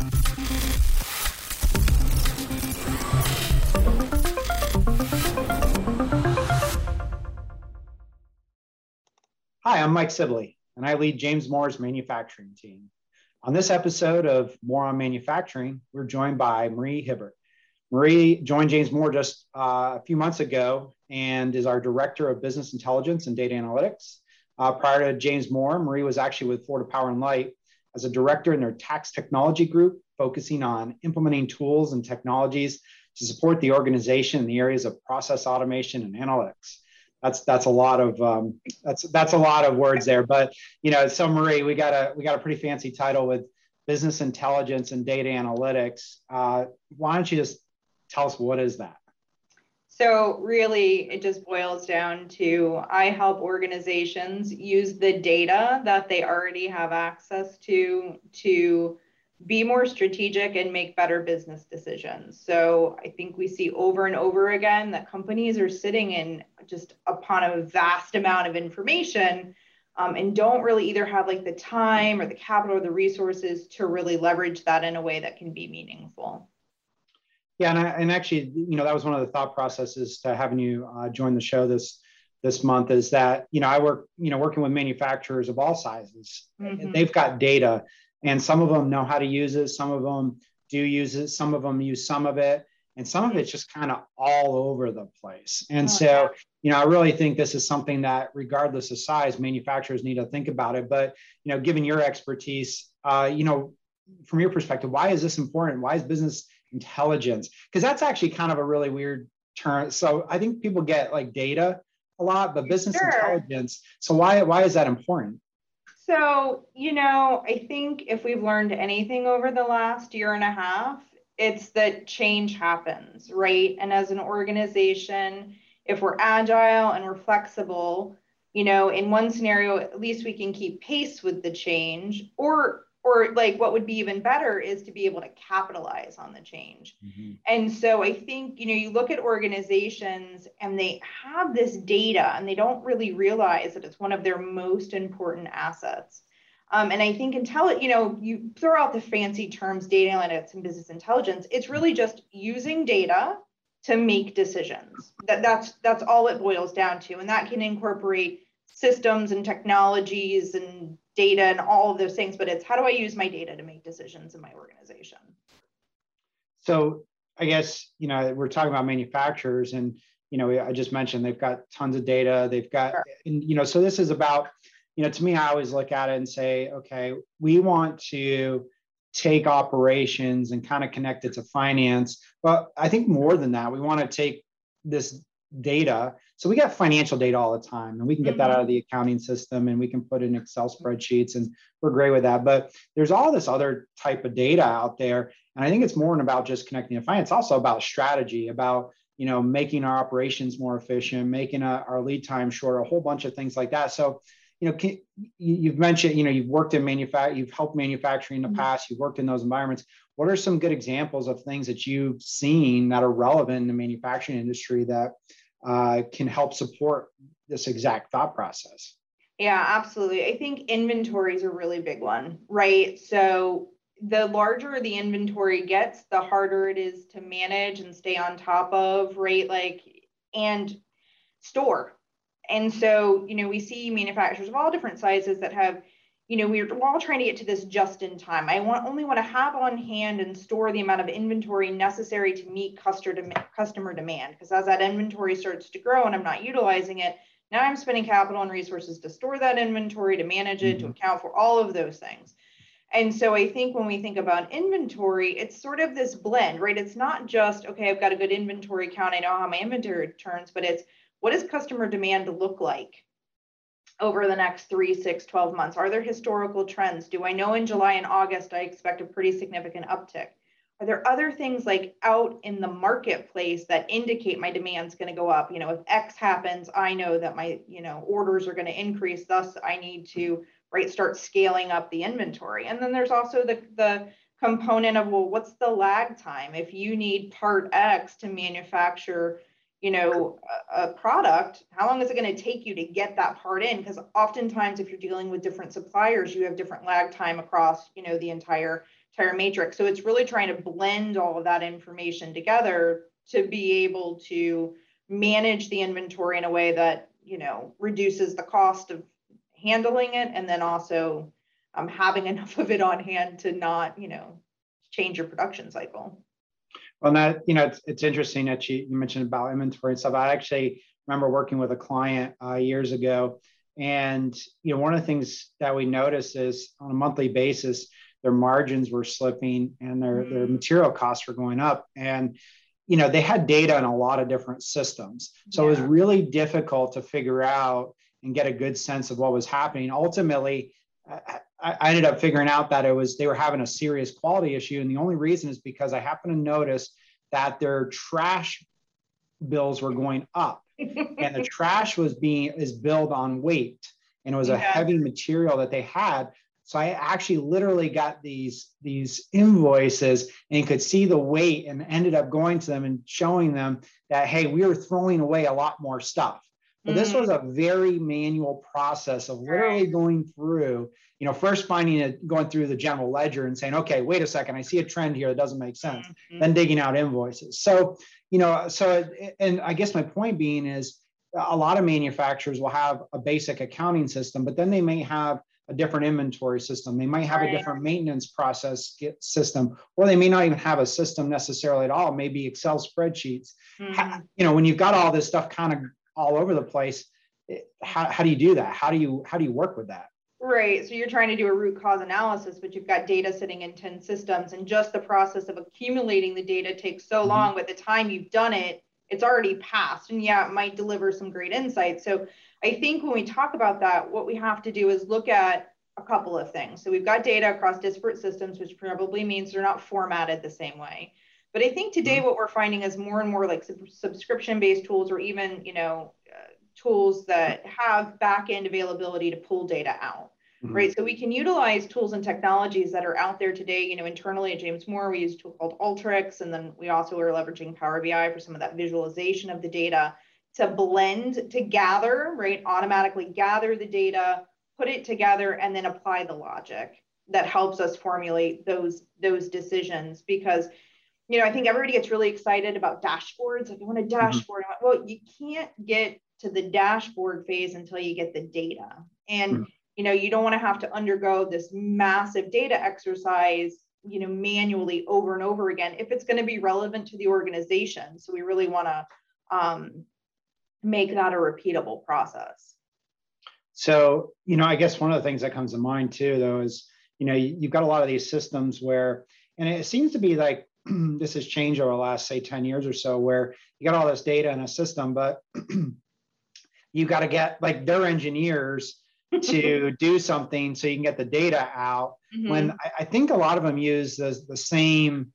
Hi, I'm Mike Sibley, and I lead James Moore's manufacturing team. On this episode of More on Manufacturing, we're joined by Marie Hibbert. Marie joined James Moore just uh, a few months ago and is our Director of Business Intelligence and Data Analytics. Uh, prior to James Moore, Marie was actually with Florida Power and Light as a director in their tax technology group, focusing on implementing tools and technologies to support the organization in the areas of process automation and analytics that's that's a lot of um, that's that's a lot of words there. But you know, Marie, we got a we got a pretty fancy title with business intelligence and data analytics. Uh, why don't you just tell us what is that? So really, it just boils down to I help organizations use the data that they already have access to to be more strategic and make better business decisions. So I think we see over and over again that companies are sitting in just upon a vast amount of information um, and don't really either have like the time or the capital or the resources to really leverage that in a way that can be meaningful. Yeah, and, I, and actually, you know, that was one of the thought processes to having you uh, join the show this this month is that you know I work you know working with manufacturers of all sizes. Mm-hmm. They've got data and some of them know how to use it some of them do use it some of them use some of it and some of it's just kind of all over the place and oh, so yeah. you know i really think this is something that regardless of size manufacturers need to think about it but you know given your expertise uh, you know from your perspective why is this important why is business intelligence because that's actually kind of a really weird term so i think people get like data a lot but business sure. intelligence so why why is that important so, you know, I think if we've learned anything over the last year and a half, it's that change happens, right? And as an organization, if we're agile and we're flexible, you know, in one scenario, at least we can keep pace with the change, or or like what would be even better is to be able to capitalize on the change. Mm-hmm. and so i think you know you look at organizations and they have this data and they don't really realize that it's one of their most important assets. Um, and i think until you know you throw out the fancy terms data analytics and business intelligence it's really just using data to make decisions. That that's that's all it boils down to. And that can incorporate systems and technologies and data and all of those things, but it's how do I use my data to make decisions in my organization? So I guess, you know, we're talking about manufacturers and, you know, I just mentioned they've got tons of data. They've got, sure. and, you know, so this is about, you know, to me, I always look at it and say, okay, we want to take operations and kind of connect it to finance. But I think more than that, we want to take this data. So we got financial data all the time, and we can get mm-hmm. that out of the accounting system, and we can put in Excel spreadsheets, and we're great with that. But there's all this other type of data out there, and I think it's more than about just connecting to finance. It's also about strategy, about you know making our operations more efficient, making a, our lead time shorter, a whole bunch of things like that. So you know, can, you've mentioned, you know, you've worked in manufacturing, you've helped manufacturing in the mm-hmm. past, you've worked in those environments. What are some good examples of things that you've seen that are relevant in the manufacturing industry that uh, can help support this exact thought process. Yeah, absolutely. I think inventory is a really big one, right? So the larger the inventory gets, the harder it is to manage and stay on top of, right? Like, and store. And so, you know, we see manufacturers of all different sizes that have you know, we're, all trying to get to this just in time. I want only want to have on hand and store the amount of inventory necessary to meet customer customer demand. Because as that inventory starts to grow and I'm not utilizing it, now I'm spending capital and resources to store that inventory, to manage it, mm-hmm. to account for all of those things. And so I think when we think about inventory, it's sort of this blend, right? It's not just, okay, I've got a good inventory count, I know how my inventory turns, but it's what does customer demand look like? Over the next three, six, 12 months? Are there historical trends? Do I know in July and August I expect a pretty significant uptick? Are there other things like out in the marketplace that indicate my demand's going to go up? You know, if X happens, I know that my, you know, orders are going to increase. Thus, I need to right start scaling up the inventory. And then there's also the the component of well, what's the lag time? If you need part X to manufacture you know a, product how long is it going to take you to get that part in because oftentimes if you're dealing with different suppliers you have different lag time across you know the entire entire matrix. So it's really trying to blend all of that information together to be able to manage the inventory in a way that, you know, reduces the cost of handling it and then also um, having enough of it on hand to not, you know, change your production cycle. Well, that you know, it's, it's interesting that you, you mentioned about inventory and stuff. I actually remember working with a client uh, years ago, and you know, one of the things that we noticed is on a monthly basis, their margins were slipping and their mm-hmm. their material costs were going up, and you know, they had data in a lot of different systems, so yeah. it was really difficult to figure out and get a good sense of what was happening. Ultimately, I, I ended up figuring out that it was they were having a serious quality issue, and the only reason is because I happened to notice that their trash bills were going up, and the trash was being is billed on weight, and it was yeah. a heavy material that they had. So I actually literally got these these invoices and could see the weight, and ended up going to them and showing them that hey, we were throwing away a lot more stuff. But this was mm. a very manual process of literally going through, you know, first finding it, going through the general ledger and saying, okay, wait a second, I see a trend here that doesn't make sense. Mm-hmm. Then digging out invoices. So, you know, so, and I guess my point being is a lot of manufacturers will have a basic accounting system, but then they may have a different inventory system. They might have right. a different maintenance process system, or they may not even have a system necessarily at all. Maybe Excel spreadsheets. Mm-hmm. You know, when you've got all this stuff kind of all over the place how, how do you do that? How do you how do you work with that? Right so you're trying to do a root cause analysis but you've got data sitting in 10 systems and just the process of accumulating the data takes so mm-hmm. long but the time you've done it it's already passed and yeah it might deliver some great insights. So i think when we talk about that what we have to do is look at a couple of things. So we've got data across disparate systems which probably means they're not formatted the same way but I think today mm-hmm. what we're finding is more and more like sub- subscription-based tools, or even you know uh, tools that have back-end availability to pull data out. Mm-hmm. Right. So we can utilize tools and technologies that are out there today. You know, internally at James Moore, we use a tool called Alteryx, and then we also are leveraging Power BI for some of that visualization of the data to blend, to gather, right? Automatically gather the data, put it together, and then apply the logic that helps us formulate those those decisions because you know, I think everybody gets really excited about dashboards. Like, I want a mm-hmm. dashboard. Mm-hmm. Well, you can't get to the dashboard phase until you get the data. And, mm-hmm. you know, you don't want to have to undergo this massive data exercise, you know, manually over and over again if it's going to be relevant to the organization. So we really want to um, make that a repeatable process. So, you know, I guess one of the things that comes to mind too, though, is, you know, you've got a lot of these systems where, and it seems to be like this has changed over the last say 10 years or so where you got all this data in a system but you got to get like their engineers to do something so you can get the data out mm-hmm. when I, I, think a lot of them use the, the same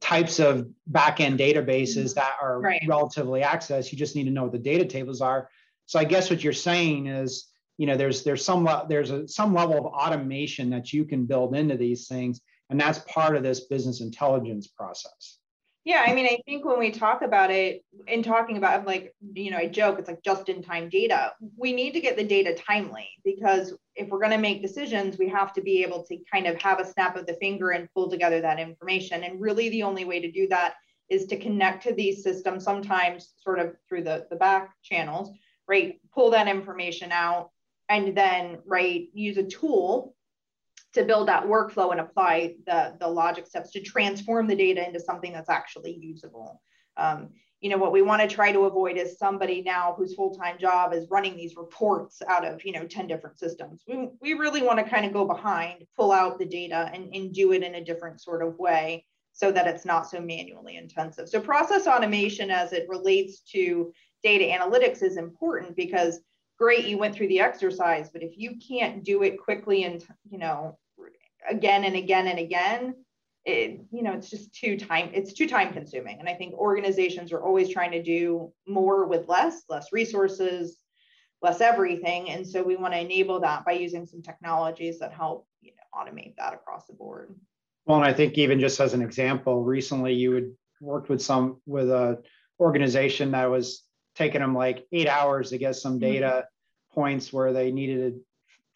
types of back-end databases mm-hmm. that are right. relatively accessed you just need to know what the data tables are so i guess what you're saying is you know there's there's some there's a some level of automation that you can build into these things and that's part of this business intelligence process. Yeah, I mean, I think when we talk about it in talking about like, you know, I joke, it's like just in time data. We need to get the data timely because if we're going to make decisions, we have to be able to kind of have a snap of the finger and pull together that information. And really, the only way to do that is to connect to these systems, sometimes sort of through the, the back channels, right? Pull that information out and then, right, use a tool to build that workflow and apply the, the logic steps to transform the data into something that's actually usable. Um, you know, what we want to try to avoid is somebody now whose full-time job is running these reports out of, you know, 10 different systems. We, we really want to kind of go behind, pull out the data and, and do it in a different sort of way so that it's not so manually intensive. So process automation as it relates to data analytics is important because great you went through the exercise but if you can't do it quickly and you know again and again and again it you know it's just too time it's too time consuming and i think organizations are always trying to do more with less less resources less everything and so we want to enable that by using some technologies that help you know automate that across the board well and i think even just as an example recently you had worked with some with a organization that was taking them like eight hours to get some mm-hmm. data mm-hmm. points where they needed it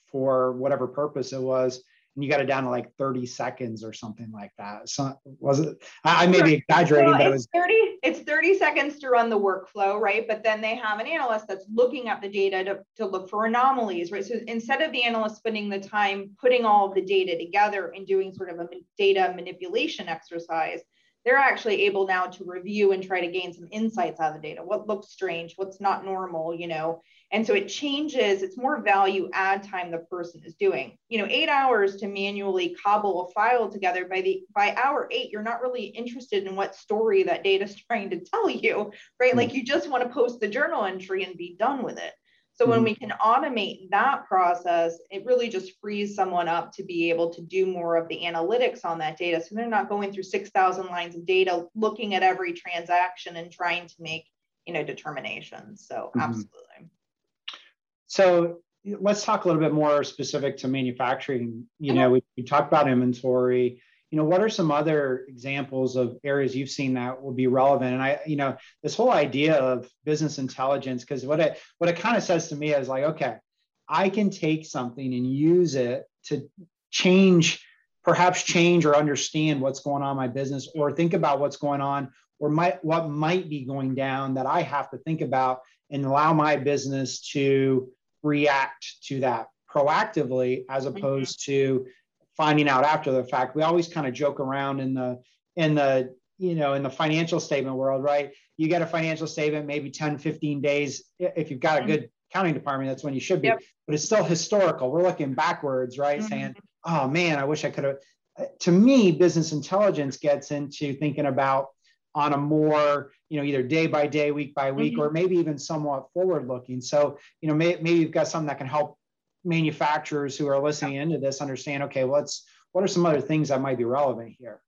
for whatever purpose it was and you got it down to like 30 seconds or something like that. So was it? I, I may be exaggerating, but it was 30. It's 30 seconds to run the workflow, right? But then they have an analyst that's looking at the data to, to look for anomalies, right? So instead of the analyst spending the time putting all of the data together and doing sort of a data manipulation exercise, they're actually able now to review and try to gain some insights out of the data. What looks strange? What's not normal? You know, and so it changes. It's more value add time the person is doing. You know, eight hours to manually cobble a file together. By the by hour eight, you're not really interested in what story that data is trying to tell you, right? Mm-hmm. Like you just want to post the journal entry and be done with it. So when mm-hmm. we can automate that process, it really just frees someone up to be able to do more of the analytics on that data. So they're not going through 6,000 lines of data, looking at every transaction and trying to make, you know, determinations. So mm-hmm. absolutely. So let's talk a little bit more specific to manufacturing. You know, we, we talked about inventory. You know what are some other examples of areas you've seen that will be relevant? And i you know this whole idea of business intelligence because what it what it kind of says to me is like okay i can take something and use it to change perhaps change or understand what's going on in my business or think about what's going on or might what might be going down that i have to think about and allow my business to react to that proactively as mm-hmm. opposed to finding out after the fact. We always kind of joke around in the in the you know in the financial statement world, right? You get a financial statement maybe 10, 15 days. If you've got a good accounting department, that's when you should be. Yep. But it's still historical. We're looking backwards, right? Mm-hmm. Saying, oh man, I wish I could have. To me, business intelligence gets into thinking about on a more you know either day by day week by week mm-hmm. or maybe even somewhat forward looking. So you know may, maybe you've got something that can help manufacturers who are listening into this understand okay what's what are some other things that might be relevant here?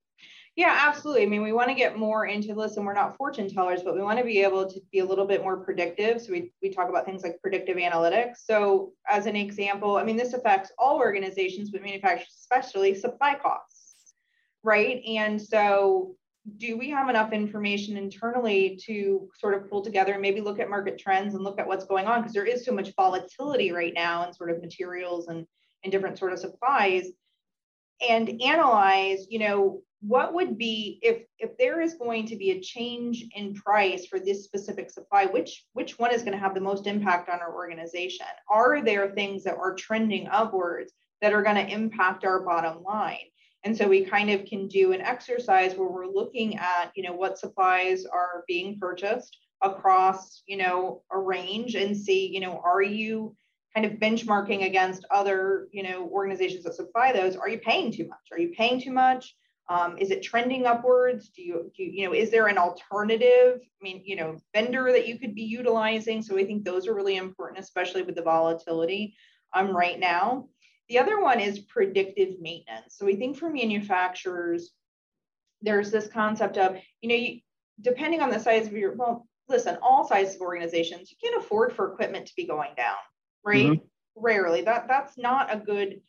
Yeah absolutely. I mean we want to get more into this and we're not fortune tellers but we want to be able to be a little bit more predictive. So we, we talk about things like predictive analytics. So as an example i mean this affects all organizations but manufacturers especially supply costs right? And so do we have enough information internally to sort of pull together and maybe look at market trends and look at what's going on? Because there is so much volatility right now in sort of materials and and different sort of supplies. And analyze you know what would be if if there is going to be a change in price for this specific supply which which one is going to have the most impact on our organization? Are there things that are trending upwards that are going to impact our bottom line and so we kind of can do an exercise where we're looking at, you know, what supplies are being purchased across, you know, a range and see, you know, are you kind of benchmarking against other, you know, organizations that supply those? Are you paying too much? Are you paying too much? Um, is it trending upwards? Do you, do you, you know, is there an alternative? I mean, you know, vendor that you could be utilizing? So I think those are really important, especially with the volatility um, right now. The other one is predictive maintenance. So we think for manufacturers, there's this concept of, you know, you, depending on the size of your, well, listen, all sizes of organizations, you can't afford for equipment to be going down, right? Mm-hmm. Rarely. That that's not a good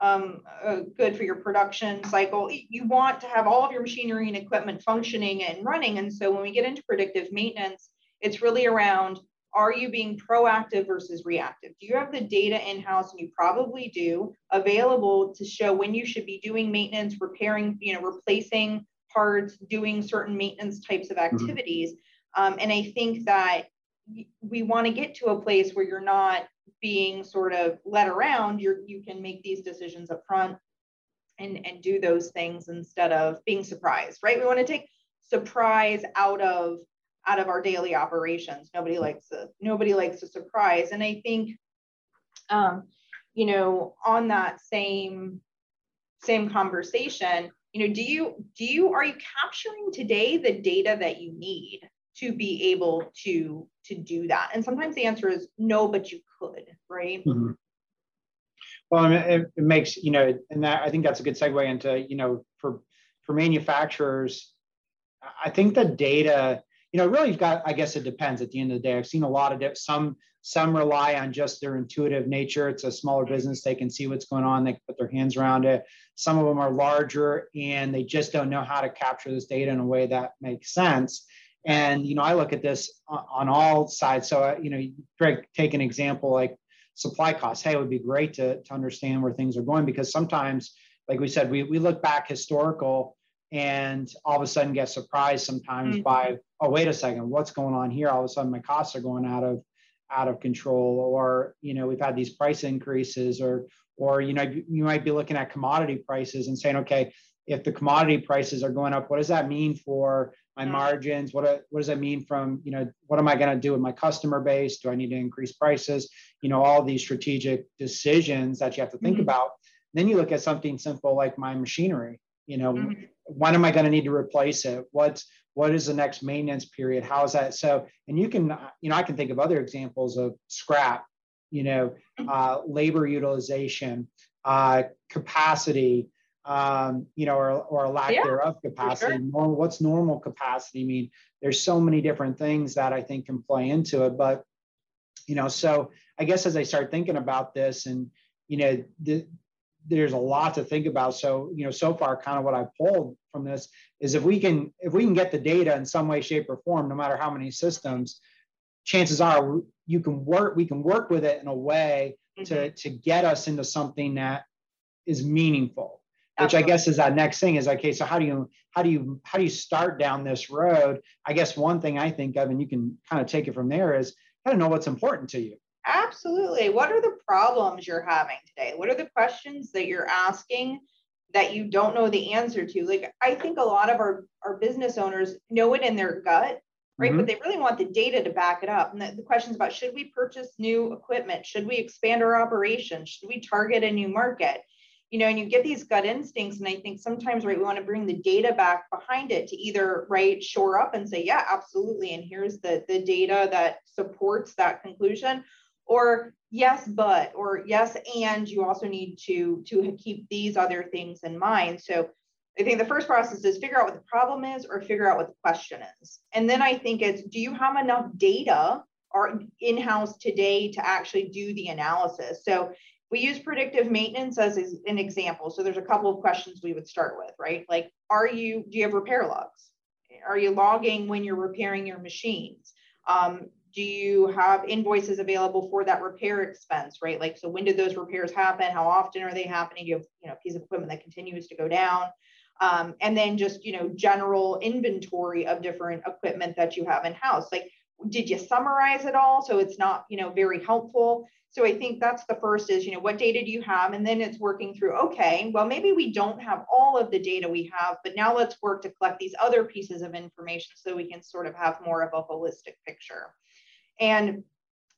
um, uh, good for your production cycle. You want to have all of your machinery and equipment functioning and running. And so when we get into predictive maintenance, it's really around are you being proactive versus reactive? Do you have the data in house, and you probably do, available to show when you should be doing maintenance, repairing, you know, replacing parts, doing certain maintenance types of mm-hmm. activities? Mm-hmm. Um, and I think that we want to get to a place where you're not being sort of led around. You're you can make these decisions up front and and do those things instead of being surprised, right? We want to take surprise out of out of our daily operations. Nobody likes a nobody likes a surprise. And I think um, you know, on that same same conversation, you know, do you do you are you capturing today the data that you need to be able to to do that? And sometimes the answer is no, but you could, right? Mm-hmm. Well, I mean, it, it makes you know, and that I think that's a good segue into you know, for for manufacturers, I think the data you know, really, you've got, I guess it depends at the end of the day. I've seen a lot of some, some rely on just their intuitive nature. It's a smaller business. They can see what's going on. They can put their hands around it. Some of them are larger and they just don't know how to capture this data in a way that makes sense. And, you know, I look at this on all sides. So, uh, you know, Greg, take an example like supply costs. Hey, it would be great to, to understand where things are going because sometimes like we said, we, we look back historical and all of a sudden get surprised sometimes mm-hmm. by, oh, wait a second, what's going on here? All of a sudden my costs are going out of out of control, or you know, we've had these price increases, or or you know, you might be looking at commodity prices and saying, okay, if the commodity prices are going up, what does that mean for my mm-hmm. margins? What, what does that mean from, you know, what am I going to do with my customer base? Do I need to increase prices? You know, all these strategic decisions that you have to think mm-hmm. about. Then you look at something simple like my machinery. You know, mm-hmm. when am I going to need to replace it? What's what is the next maintenance period? How is that? So, and you can, you know, I can think of other examples of scrap, you know, mm-hmm. uh, labor utilization, uh, capacity, um, you know, or, or a lack yeah, thereof capacity. Sure. Normal, what's normal capacity I mean? There's so many different things that I think can play into it. But, you know, so I guess as I start thinking about this and, you know, the, there's a lot to think about. So, you know, so far, kind of what I pulled from this is if we can, if we can get the data in some way, shape, or form, no matter how many systems, chances are you can work, we can work with it in a way mm-hmm. to, to get us into something that is meaningful which I guess is that next thing is okay. So how do you how do you how do you start down this road? I guess one thing I think of, and you can kind of take it from there, is kind of know what's important to you. Absolutely. What are the problems you're having today? What are the questions that you're asking that you don't know the answer to? Like I think a lot of our our business owners know it in their gut, right? Mm-hmm. But they really want the data to back it up. And the, the questions about should we purchase new equipment? Should we expand our operations? Should we target a new market? you know, and you get these gut instincts. And I think sometimes, right, we want to bring the data back behind it to either, right, shore up and say, yeah, absolutely. And here's the, the data that supports that conclusion. Or yes, but, or yes, and you also need to, to keep these other things in mind. So I think the first process is figure out what the problem is or figure out what the question is. And then I think it's do you have enough data or in-house today to actually do the analysis? So we use predictive maintenance as an example. So there's a couple of questions we would start with, right? Like, are you, do you have repair logs? Are you logging when you're repairing your machines? Um, do you have invoices available for that repair expense, right? Like, so when did those repairs happen? How often are they happening? You have, you know, a piece of equipment that continues to go down? Um, and then just, you know, general inventory of different equipment that you have in house. Like, did you summarize it all so it's not you know very helpful so i think that's the first is you know what data do you have and then it's working through okay well maybe we don't have all of the data we have but now let's work to collect these other pieces of information so we can sort of have more of a holistic picture and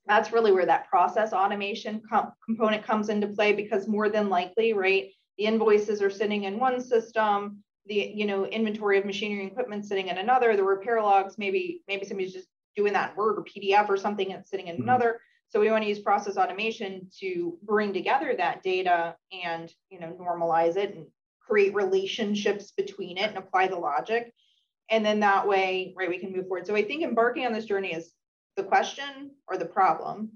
that's really where that process automation com- component comes into play because more than likely right the invoices are sitting in one system the you know inventory of machinery and equipment sitting in another the repair logs maybe maybe somebody's just doing that Word or PDF or something and sitting in mm-hmm. another. So we want to use process automation to bring together that data and you know normalize it and create relationships between it and apply the logic. And then that way, right, we can move forward. So I think embarking on this journey is the question or the problem,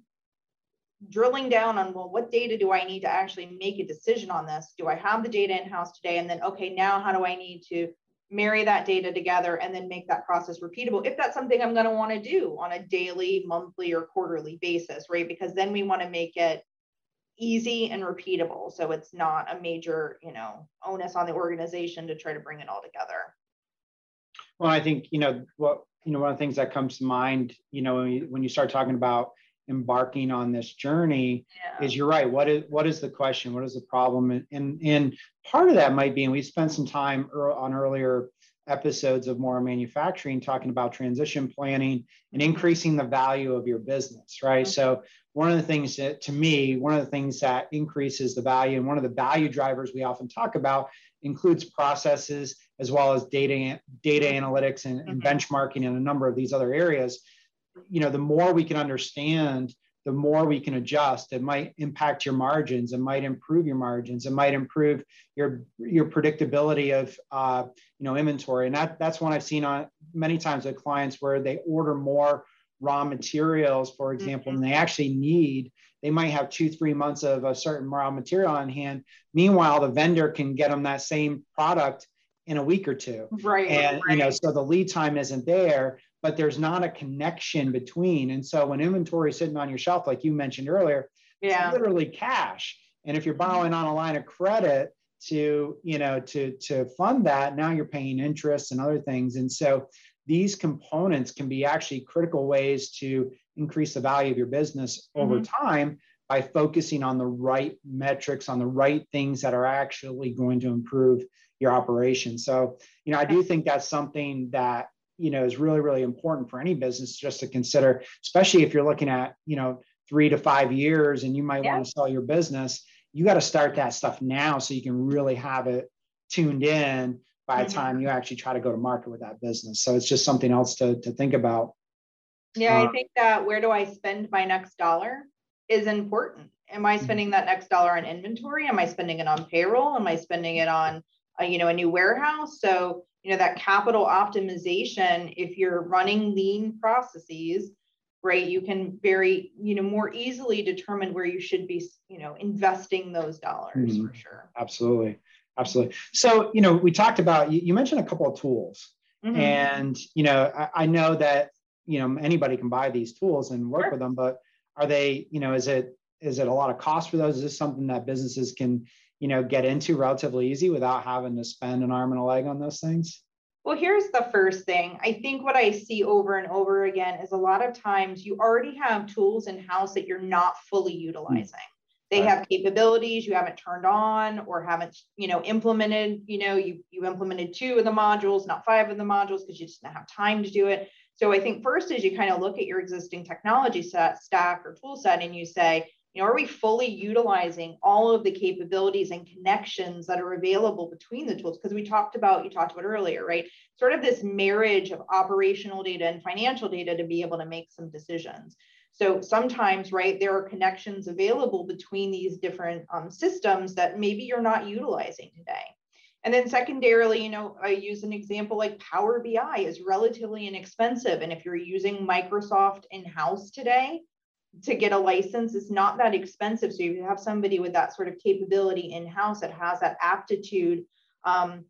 drilling down on well, what data do I need to actually make a decision on this? Do I have the data in house today? And then, okay, now how do I need to marry that data together and then make that process repeatable if that's something i'm going to want to do on a daily monthly or quarterly basis right because then we want to make it easy and repeatable so it's not a major you know onus on the organization to try to bring it all together well i think you know what you know one of the things that comes to mind you know when you, when you start talking about embarking on this journey yeah. is you're right what is what is the question what is the problem and, and and part of that might be and we spent some time on earlier episodes of more manufacturing talking about transition planning and increasing the value of your business right mm-hmm. so one of the things that to me one of the things that increases the value and one of the value drivers we often talk about includes processes as well as data data analytics and, and mm-hmm. benchmarking and a number of these other areas you know, the more we can understand, the more we can adjust. It might impact your margins. It might improve your margins. It might improve your your predictability of uh, you know inventory. And that that's one I've seen on many times with clients where they order more raw materials, for example, mm-hmm. and they actually need. They might have two, three months of a certain raw material on hand. Meanwhile, the vendor can get them that same product in a week or two. Right. And right. you know, so the lead time isn't there but there's not a connection between. And so when inventory is sitting on your shelf, like you mentioned earlier, yeah. it's literally cash. And if you're borrowing on a line of credit to you know to to fund that now you're paying interest and other things and so these components can be actually critical ways to increase the value of your business over mm-hmm. time by focusing on the right metrics on the right things that are actually going to improve your operation so you know i do think that's something that you know is really really important for any business just to consider especially if you're looking at you know three to five years and you might yeah. want to sell your business you got to start that stuff now so you can really have it tuned in by the mm-hmm. time you actually try to go to market with that business so it's just something else to, to think about yeah uh, i think that where do i spend my next dollar is important. Am i mm-hmm. spending that next dollar on inventory? Am i spending it on payroll? Am i spending it on a, you know a new warehouse? So you know that capital optimization if you're running lean processes right you can very you know more easily determine where you should be you know investing those dollars mm-hmm. for sure. Absolutely. Absolutely. So you know we talked about you, you mentioned a couple of tools. Mm-hmm. and you know I, I, know that you know anybody can buy these tools and work sure. with them but are they you know is it is it a lot of cost for those? Is this something that businesses can you know get into relatively easy without having to spend an arm and a leg on those things? Well here's the first thing. I think what i see over and over again is a lot of times you already have tools in house that you're not fully hmm. utilizing. They right. have capabilities you haven't turned on or haven't you know implemented you know you you implemented two of the modules not five of the modules because you just didn't have time to do it so i think first is you kind of look at your existing technology set stack or tool set and you say you know, are we fully utilizing all of the capabilities and connections that are available between the tools? Because we talked about, you talked about earlier, right? Sort of this marriage of operational data and financial data to be able to make some decisions. So sometimes, right, there are connections available between these different um, systems that maybe you're not utilizing today. And then secondarily, you know, I use an example like Power BI is relatively inexpensive. And if you're using Microsoft in-house today, to get a license it's not that expensive. So you have somebody with that sort of capability in house that has that aptitude um,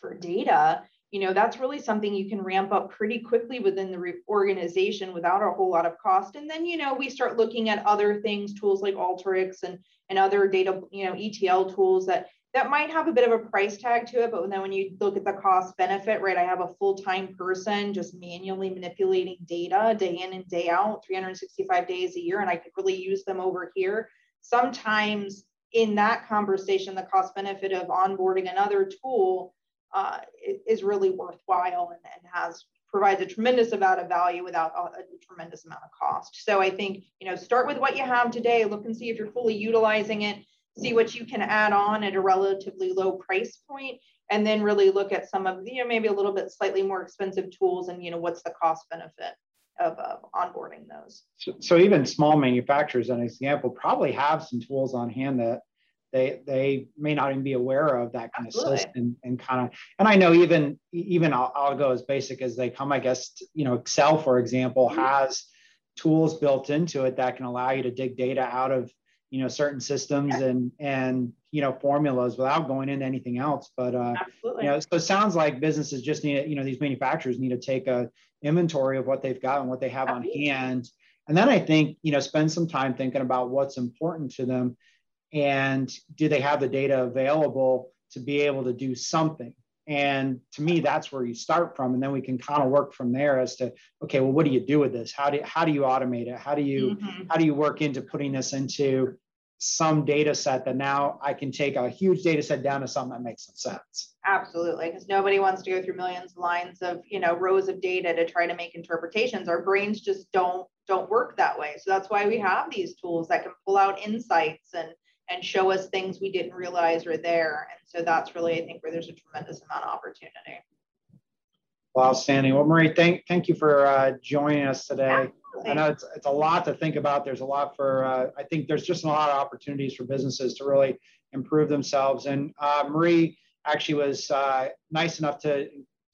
for data, you know, that's really something you can ramp up pretty quickly within the organization without a whole lot of cost. And then, you know, we start looking at other things, tools like Alteryx and, and other data, you know, ETL tools that that might have a bit of a price tag to it, but then when you look at the cost benefit, right, I have a full time person just manually manipulating data day in and day out, 365 days a year, and I could really use them over here. Sometimes in that conversation, the cost benefit of onboarding another tool uh, is really worthwhile and, and has provides a tremendous amount of value without a, a, tremendous amount of cost. So I think, you know, start with what you have today, look and see if you're fully utilizing it see what you can add on at a relatively low price point, and then really look at some of, you know, maybe a little bit slightly more expensive tools and, you know, what's the cost benefit of, of onboarding those. So, so even small manufacturers, an example, probably have some tools on hand that they they may not even be aware of that kind Absolutely. of system and kind of and i know even even I'll, I'll, go as basic as they come i guess you know excel for example mm-hmm. has tools built into it that can allow you to dig data out of you know certain systems and and you know formulas without going into anything else but uh Absolutely. you know so it sounds like businesses just need you know these manufacturers need to take a inventory of what they've got and what they have on hand. And then i think you know spend some time thinking about what's important to them and do they have the data available to be able to do something and to me, that's where you start from. And then we can kind of work from there as to, okay, well, what do you do with this? How do, how do you automate it? How do you, mm-hmm. how do you work into putting this into some data set that now I can take a huge data set down to something that makes some sense. Absolutely, because nobody wants to go through millions of lines of you know rows of data to try to make interpretations. Our brains just don't don't work that way. So that's why we have these tools that can pull out insights and and show us things we didn't realize were there. And so that's really, I think, where there's a tremendous amount of opportunity. Well, outstanding. Well, Marie, thank thank you for uh, joining us today. Absolutely. I know it's, it's a lot to think about. There's a lot for, uh, I think there's just a lot of opportunities for businesses to really improve themselves. And uh, Marie actually was uh, nice enough to,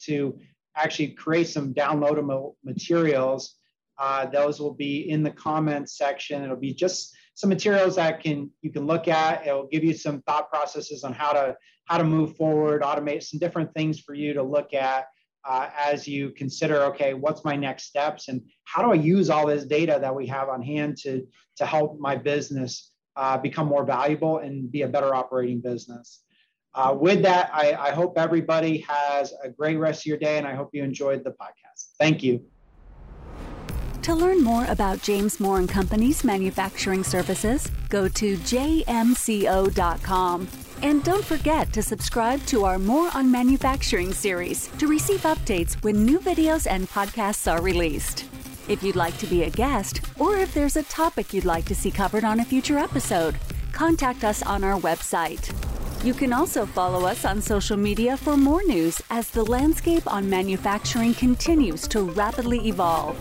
to actually create some downloadable materials. Uh, those will be in the comments section. It'll be just some materials that can you can look at. It'll give you some thought processes on how to how to move forward, automate some different things for you to look at uh, as you consider, okay, what's my next steps and how do I use all this data that we have on hand to to help my business uh, become more valuable and be a better operating business. uh, with that, I, I hope everybody has a great rest of your day and I hope you enjoyed the podcast. Thank you. To learn more about James Moore and Company's manufacturing services, go to jmco.com. And don't forget to subscribe to our More on Manufacturing series to receive updates when new videos and podcasts are released. If you'd like to be a guest, or if there's a topic you'd like to see covered on a future episode, contact us on our website. You can also follow us on social media for more news as the landscape on manufacturing continues to rapidly evolve.